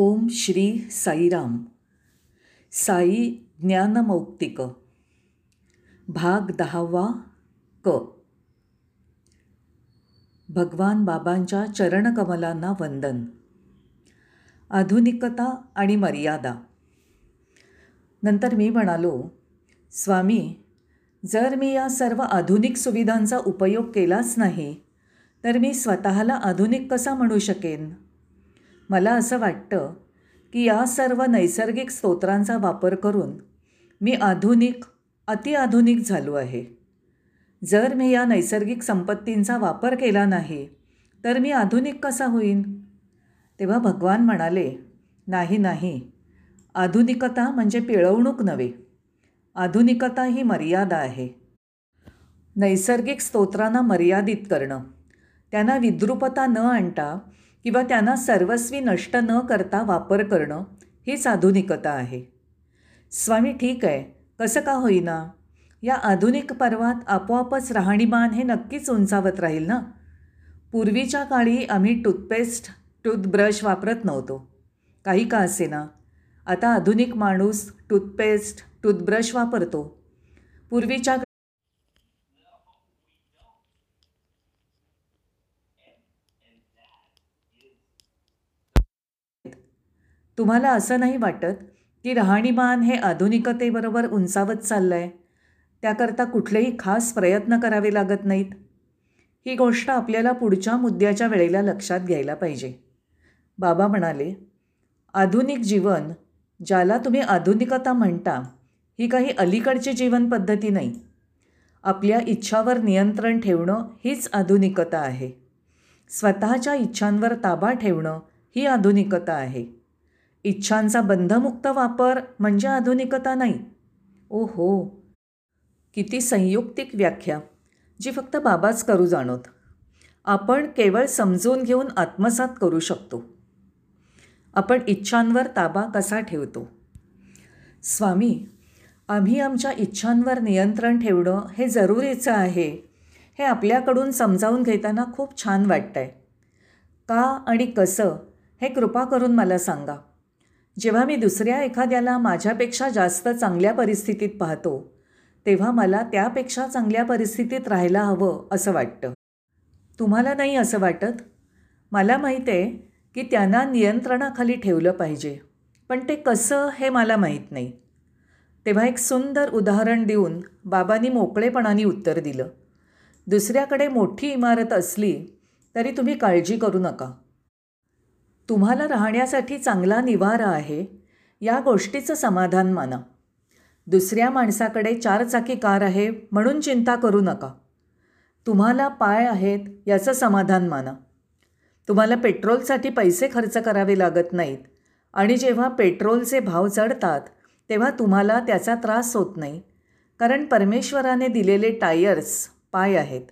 ओम श्री साईराम. साई ज्ञानमौक्तिक. भाग दहावा क. भगवान बाबांच्या चरणकमलांना वंदन. आधुनिकता आणि मर्यादा. नंतर मी म्हणालो स्वामी जर मी या सर्व आधुनिक सुविधांचा उपयोग केलाच नाही तर मी स्वतःला आधुनिक कसा म्हणू शकेन? मला असं वाटतं की या सर्व नैसर्गिक स्तोत्रांचा वापर करून मी आधुनिक अतिआधुनिक झालो आहे. जर मी या नैसर्गिक संपत्तींचा वापर केला नाही तर मी आधुनिक कसा होईन? तेव्हा भगवान म्हणाले नाही नाही. आधुनिकता म्हणजे पिळवणूक नव्हे. आधुनिकता ही मर्यादा आहे. नैसर्गिक स्तोत्रांना मर्यादित करणं. त्यांना विद्रुपता न आणता किंवा त्यांना सर्वस्वी नष्ट न करता वापर करणं हीच आधुनिकता आहे. स्वामी ठीक आहे कसं का होईना? या आधुनिक पर्वात आपोआपच राहणीमान हे नक्कीच उंचावत राहील ना? पूर्वीच्या काळी आम्ही टूथपेस्ट टूथब्रश वापरत नव्हतो. काही का असे ना आता आधुनिक माणूस टूथपेस्ट टूथब्रश वापरतो. पूर्वीच्या तुम्हाला असं नाही वाटत की राहणीमान हे आधुनिकतेबरोबर उंचावत चाललं आहे त्याकरता कुठलेही खास प्रयत्न करावे लागत नाहीत. ही गोष्ट आपल्याला पुढच्या मुद्द्याच्या वेळेला लक्षात घ्यायला पाहिजे. बाबा म्हणाले आधुनिक जीवन ज्याला तुम्ही आधुनिकता म्हणता ही काही अलीकडची जीवनपद्धती नाही. आपल्या इच्छावर नियंत्रण ठेवणं हीच आधुनिकता आहे. स्वतःच्या इच्छांवर ताबा ठेवणं ही आधुनिकता आहे. इच्छांचा बंधमुक्त वापर म्हणजे आधुनिकता नाही. ओ हो किती संयुक्तिक व्याख्या जी फक्त बाबाच करू जाणोत. आपण केवळ समजून घेऊन आत्मसात करू शकतो. आपण इच्छांवर ताबा कसा ठेवतो? स्वामी आम्ही आमच्या इच्छांवर नियंत्रण ठेवणं हे जरुरीचं आहे हे आपल्याकडून समजावून घेताना खूप छान वाटतं आहे का आणि कसं हे कृपा करून मला सांगा. जेव्हा मी दुसऱ्या एखाद्याला माझ्यापेक्षा जास्त चांगल्या परिस्थितीत पाहतो तेव्हा मला त्यापेक्षा चांगल्या परिस्थितीत राहायला हवं असं वाटतं. तुम्हाला नाही असं वाटत? मला माहीत आहे की त्यांना नियंत्रणाखाली ठेवलं पाहिजे पण ते कसं हे मला माहीत नाही. तेव्हा एक सुंदर उदाहरण देऊन बाबांनी मोकळेपणाने उत्तर दिलं. दुसऱ्याकडे मोठी इमारत असली तरी तुम्ही काळजी करू नका. तुम्हाला राहण्यासाठी चांगला निवारा आहे या गोष्टीचं समाधान माना. दुसऱ्या माणसाकडे चारचाकी कार आहे म्हणून चिंता करू नका. तुम्हाला पाय आहेत याचं समाधान माना. तुम्हाला पेट्रोलसाठी पैसे खर्च करावे लागत नाहीत आणि जेव्हा पेट्रोलचे भाव चढतात तेव्हा तुम्हाला त्याचा त्रास होत नाही कारण परमेश्वराने दिलेले टायर्स पाय आहेत.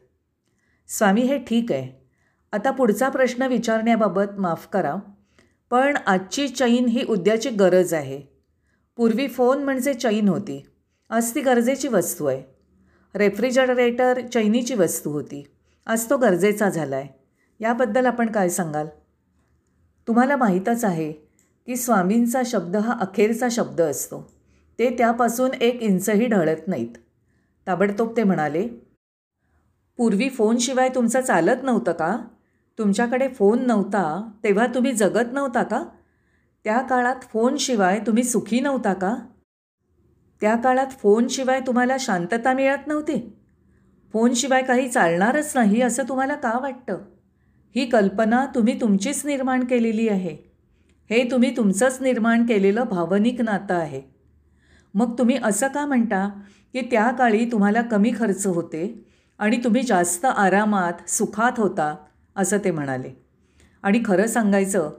स्वामी हे ठीक आहे. आता पुढचा प्रश्न विचारण्याबाबत माफ करा. पण आजची चैन ही उद्याची गरज आहे. पूर्वी फोन म्हणजे चैन होती. आज ती गरजेची वस्तू आहे. रेफ्रिजरेटर चैनीची वस्तू होती. आज तो गरजेचा झाला आहे याबद्दल आपण काय सांगाल? तुम्हाला माहीतच आहे की स्वामींचा शब्द हा अखेरचा शब्द असतो. ते त्यापासून एक इंचही ढळत नाहीत. ताबडतोब ते म्हणाले पूर्वी फोनशिवाय तुमचं चालत नव्हतं का? तुमच्याकडे फोन नव्हता तेव्हा तुम्ही जगत नव्हता का? त्या काळात फोनशिवाय तुम्ही सुखी नव्हता का? त्या काळात फोनशिवाय तुम्हाला शांतता मिळत नव्हती? फोनशिवाय काही चालणारच नाही असं तुम्हाला का वाटतं? ही कल्पना तुम्ही तुमचीच निर्माण केलेली आहे. हे तुम्ही तुमचंच निर्माण केलेलं भावनिक नातं आहे. मग तुम्ही असं का म्हणता की त्या काळी तुम्हाला कमी खर्च होते आणि तुम्ही जास्त आरामात सुखात होता असं ते म्हणाले. आणि खरं सांगायचं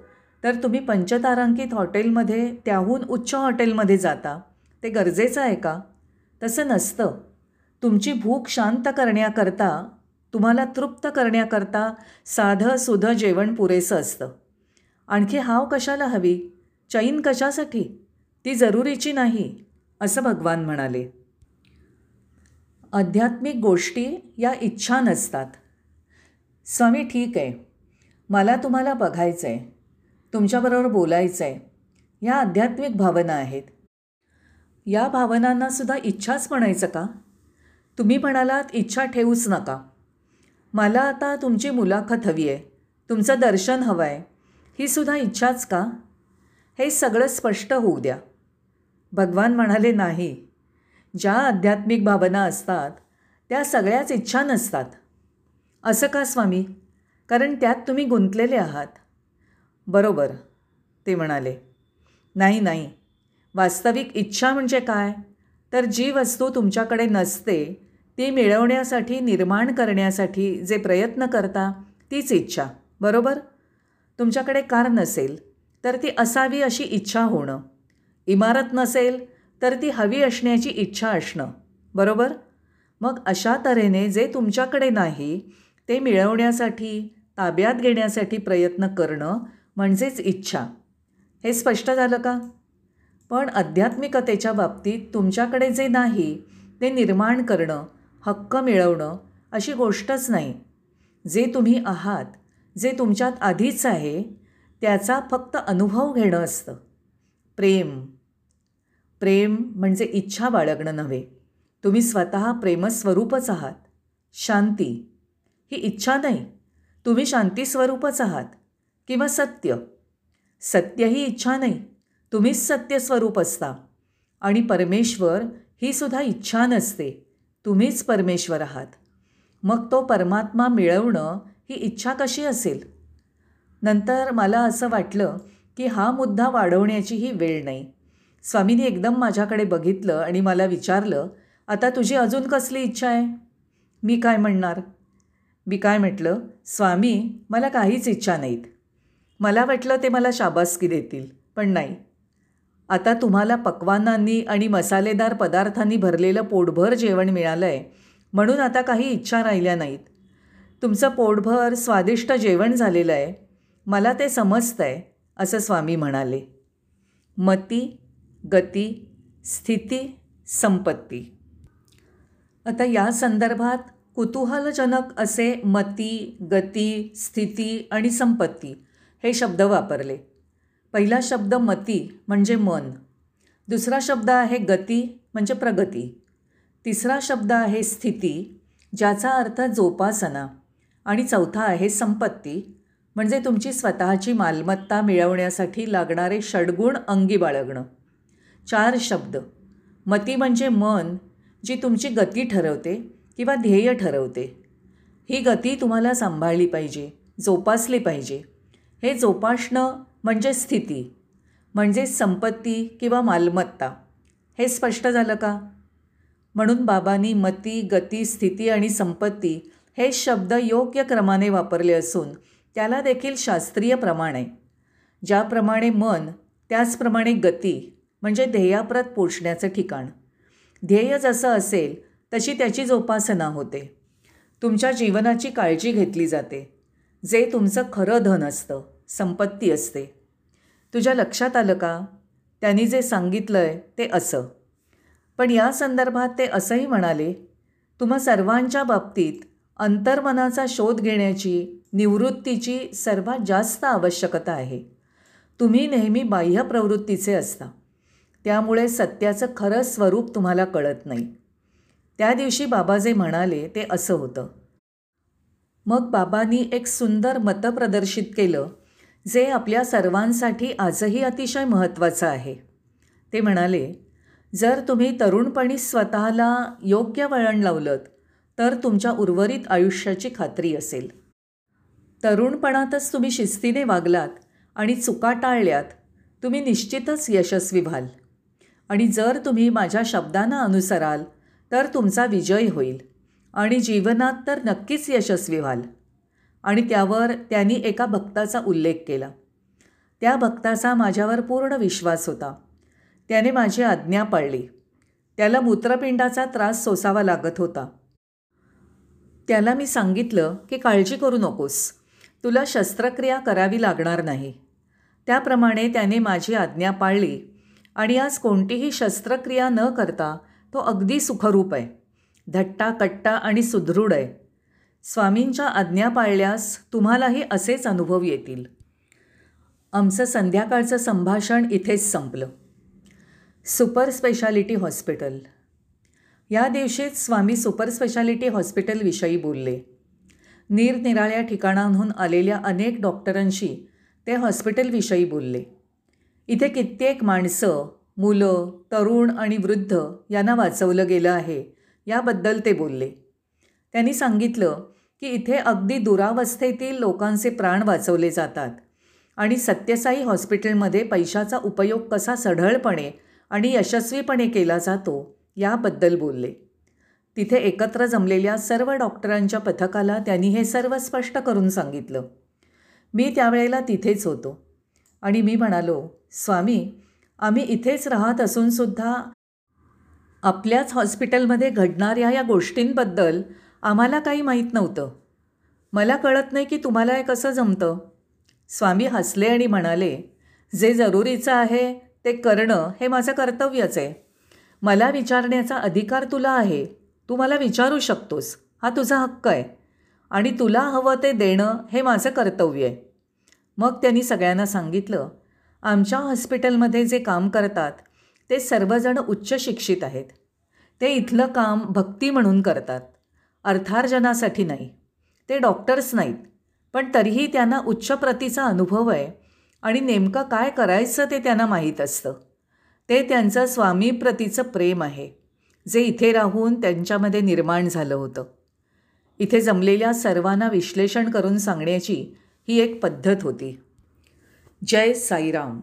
तर तुम्ही पंचतारांकित हॉटेलमध्ये त्याहून उच्च हॉटेलमध्ये जाता. ते गरजेचं आहे का? तसं नसतं. तुमची भूक शांत करण्याकरता तुम्हाला तृप्त करण्याकरता साधं सुधं जेवण पुरेसं असतं. आणखी हाव कशाला हवी? चैन कशासाठी? ती जरुरीची नाही असं भगवान म्हणाले. आध्यात्मिक गोष्टी या इच्छा नसतात. स्वामी ठीक आहे. मला तुम्हाला बघायचं आहे तुमच्याबरोबर बोलायचं आहे या आध्यात्मिक भावना आहेत. या भावनांनासुद्धा इच्छाच म्हणायचं का? तुम्ही म्हणालात इच्छा ठेवूच नका. मला आता तुमची मुलाखत हवी आहे. तुमचं दर्शन हवं आहे ही सुद्धा इच्छाच का? हे सगळं स्पष्ट होऊ द्या. भगवान म्हणाले नाही. ज्या आध्यात्मिक भावना असतात त्या सगळ्याच इच्छा नसतात. असं का स्वामी? कारण त्यात तुम्ही गुंतलेले आहात. बरोबर ते म्हणाले. नाही नाही. वास्तविक इच्छा म्हणजे काय? तर जी वस्तू तुमच्याकडे नसते ती मिळवण्यासाठी निर्माण करण्यासाठी जे प्रयत्न करता तीच इच्छा. बरोबर? तुमच्याकडे कार नसेल तर ती असावी अशी इच्छा होणं. इमारत नसेल तर ती हवी असण्याची इच्छा असणं. बरोबर? मग अशा तऱ्हेने जे तुमच्याकडे नाही ते मिळवण्यासाठी ताब्यात घेण्यासाठी प्रयत्न करणं म्हणजेच इच्छा. हे स्पष्ट झालं का? पण आध्यात्मिकतेच्या बाबतीत तुमच्याकडे जे नाही ते निर्माण करणं हक्क मिळवणं अशी गोष्टच नाही. जे तुम्ही आहात जे तुमच्यात आधीच आहे त्याचा फक्त अनुभव घेणं असतं. प्रेम. प्रेम म्हणजे इच्छा बाळगणं नव्हे. तुम्ही स्वतः प्रेमस्वरूपच आहात. शांती. ही इच्छा नाही. तुम्ही शांतीस्वरूपच आहात किंवा सत्य. सत्य ही इच्छा नाही. तुम्हीच सत्यस्वरूप असता. आणि परमेश्वर ही सुद्धा इच्छा नसते. तुम्हीच परमेश्वर आहात. मग तो परमात्मा मिळवणं ही इच्छा कशी असेल? नंतर मला असं वाटलं की हा मुद्दा वाढवण्याची ही वेळ नाही. स्वामींनी एकदम माझ्याकडे बघितलं आणि मला विचारलं आता तुझी अजून कसली इच्छा आहे? मी काय म्हणणार? मी काय म्हटलं? स्वामी मला काहीच इच्छा नाहीत. मला वाटलं ते मला शाबासकी देतील पण नाही. आता तुम्हाला पक्वानांनी आणि मसालेदार पदार्थांनी भरलेलं पोटभर जेवण मिळालं आहे म्हणून आता काही इच्छा राहिल्या नाहीत. तुमचं पोटभर स्वादिष्ट जेवण झालेलं आहे. मला ते समजतं आहे असं स्वामी म्हणाले. मती गती स्थिती संपत्ती. आता या संदर्भात कुतूहलजनक असे मती गती स्थिती आणि संपत्ती हे शब्द वापरले. पहिला शब्द मती म्हणजे मन. दुसरा शब्द आहे गती म्हणजे प्रगती. तिसरा शब्द आहे स्थिती ज्याचा अर्थ जोपासना. आणि चौथा आहे संपत्ती म्हणजे तुमची स्वतःची मालमत्ता मिळवण्यासाठी लागणारे षडगुण अंगी बाळगणं. चार शब्द. मती म्हणजे मन जी तुमची गती ठरवते किंवा ध्येय ठरवते. ही गती तुम्हाला सांभाळली पाहिजे जोपासली पाहिजे. हे जोपासणं म्हणजे स्थिती म्हणजे संपत्ती किंवा मालमत्ता. हे स्पष्ट झालं का? म्हणून बाबांनी मती गती स्थिती आणि संपत्ती हे शब्द योग्य क्रमाने वापरले असून त्याला देखील शास्त्रीय प्रमाण. आहे ज्याप्रमाणे मन त्याचप्रमाणे गती म्हणजे ध्येयाप्रत पोचण्याचं ठिकाण. ध्येय जसं असेल तशी त्याची जोपासना होते. तुमच्या जीवनाची काळजी घेतली जाते. जे तुमचं खरं धन असतं संपत्ती असते. तुझ्या लक्षात आलं का? त्यांनी जे सांगितलं आहे ते असं. पण या संदर्भात ते असंही म्हणाले तुम्हा सर्वांच्या बाबतीत अंतर्मनाचा शोध घेण्याची निवृत्तीची सर्वात जास्त आवश्यकता आहे. तुम्ही नेहमी बाह्य प्रवृत्तीचे असता. त्यामुळे सत्याचं खरं स्वरूप तुम्हाला कळत नाही. त्या दिवशी बाबा जे म्हणाले ते असं होतं. मग बाबांनी एक सुंदर मतं प्रदर्शित केलं जे आपल्या सर्वांसाठी आजही अतिशय महत्त्वाचं आहे. ते म्हणाले जर तुम्ही तरुणपणी स्वतःला योग्य वळण लावलं तर तुमच्या उर्वरित आयुष्याची खात्री असेल. तरुणपणातच तुम्ही शिस्तीने वागलात आणि चुका टाळल्यात तुम्ही निश्चितच यशस्वी व्हाल. आणि जर तुम्ही माझ्या शब्दांना अनुसराल तर तुमचा विजय होईल. आणि जीवनात तर नक्कीच यशस्वी व्हाल. आणि त्यावर त्यांनी एका भक्ताचा उल्लेख केला. त्या भक्ताचा माझ्यावर पूर्ण विश्वास होता. त्याने माझी आज्ञा पाळली. त्याला मूत्रपिंडाचा त्रास सोसावा लागत होता. त्याला मी सांगितलं की काळजी करू नकोस. तुला शस्त्रक्रिया करावी लागणार नाही. त्याप्रमाणे त्याने माझी आज्ञा पाळली. आणि आज कोणतीही शस्त्रक्रिया न करता तो अगदी सुखरूप आहे. धट्टा कट्टा आणि सुदृढ आहे. स्वामींच्या आज्ञा पाळल्यास तुम्हालाही असेच अनुभव येतील. आमचं संध्याकाळचं संभाषण इथेच संपलं. Super speciality hospital. या दिवशीच स्वामी सुपर स्पेशालिटी हॉस्पिटलविषयी बोलले. निरनिराळ्या ठिकाणांहून आलेल्या अनेक डॉक्टरांशी ते हॉस्पिटलविषयी बोलले. इथे कित्येक माणसं मुलं तरुण आणि वृद्ध यांना वाचवलं गेलं आहे. याबद्दल ते बोलले. त्यांनी सांगितलं की इथे अगदी दुरावस्थेतील लोकांचे प्राण वाचवले जातात आणि सत्यसाई हॉस्पिटलमध्ये पैशाचा उपयोग कसा सढळपणे आणि यशस्वीपणे केला जातो याबद्दल बोलले. तिथे एकत्र जमलेल्या सर्व डॉक्टरांच्या पथकाला त्यांनी हे सर्व स्पष्ट करून सांगितलं. मी त्यावेळेला तिथेच होतो आणि मी म्हणालो स्वामी आम्ही इथेच राहत असूनसुद्धा आपल्याच हॉस्पिटलमध्ये घडणाऱ्या या गोष्टींबद्दल आम्हाला काही माहीत नव्हतं. मला कळत नाही की तुम्हाला हे कसं जमतं. स्वामी हसले आणि म्हणाले जे जरुरीचं आहे ते करणं हे माझं कर्तव्यच आहे. मला विचारण्याचा अधिकार तुला आहे. तू मला विचारू शकतोस. हा तुझा हक्क आहे. आणि तुला हवं ते देणं हे माझं कर्तव्य आहे. मग त्यांनी सगळ्यांना सांगितलं आमच्या हॉस्पिटलमध्ये जे काम करतात ते सर्वजण उच्च शिक्षित आहेत. ते इथलं काम भक्ती म्हणून करतात. अर्थार्जनासाठी नाही. ते डॉक्टर्स नाहीत. पण तरीही त्यांना उच्च प्रतीचा अनुभव आहे आणि नेमकं काय करायचं ते त्यांना माहीत असतं. ते त्यांचं स्वामीप्रतीचं प्रेम आहे जे इथे राहून त्यांच्यामध्ये निर्माण झालं होतं. इथे जमलेल्या सर्वांना विश्लेषण करून सांगण्याची ही एक पद्धत होती. जय साईराम.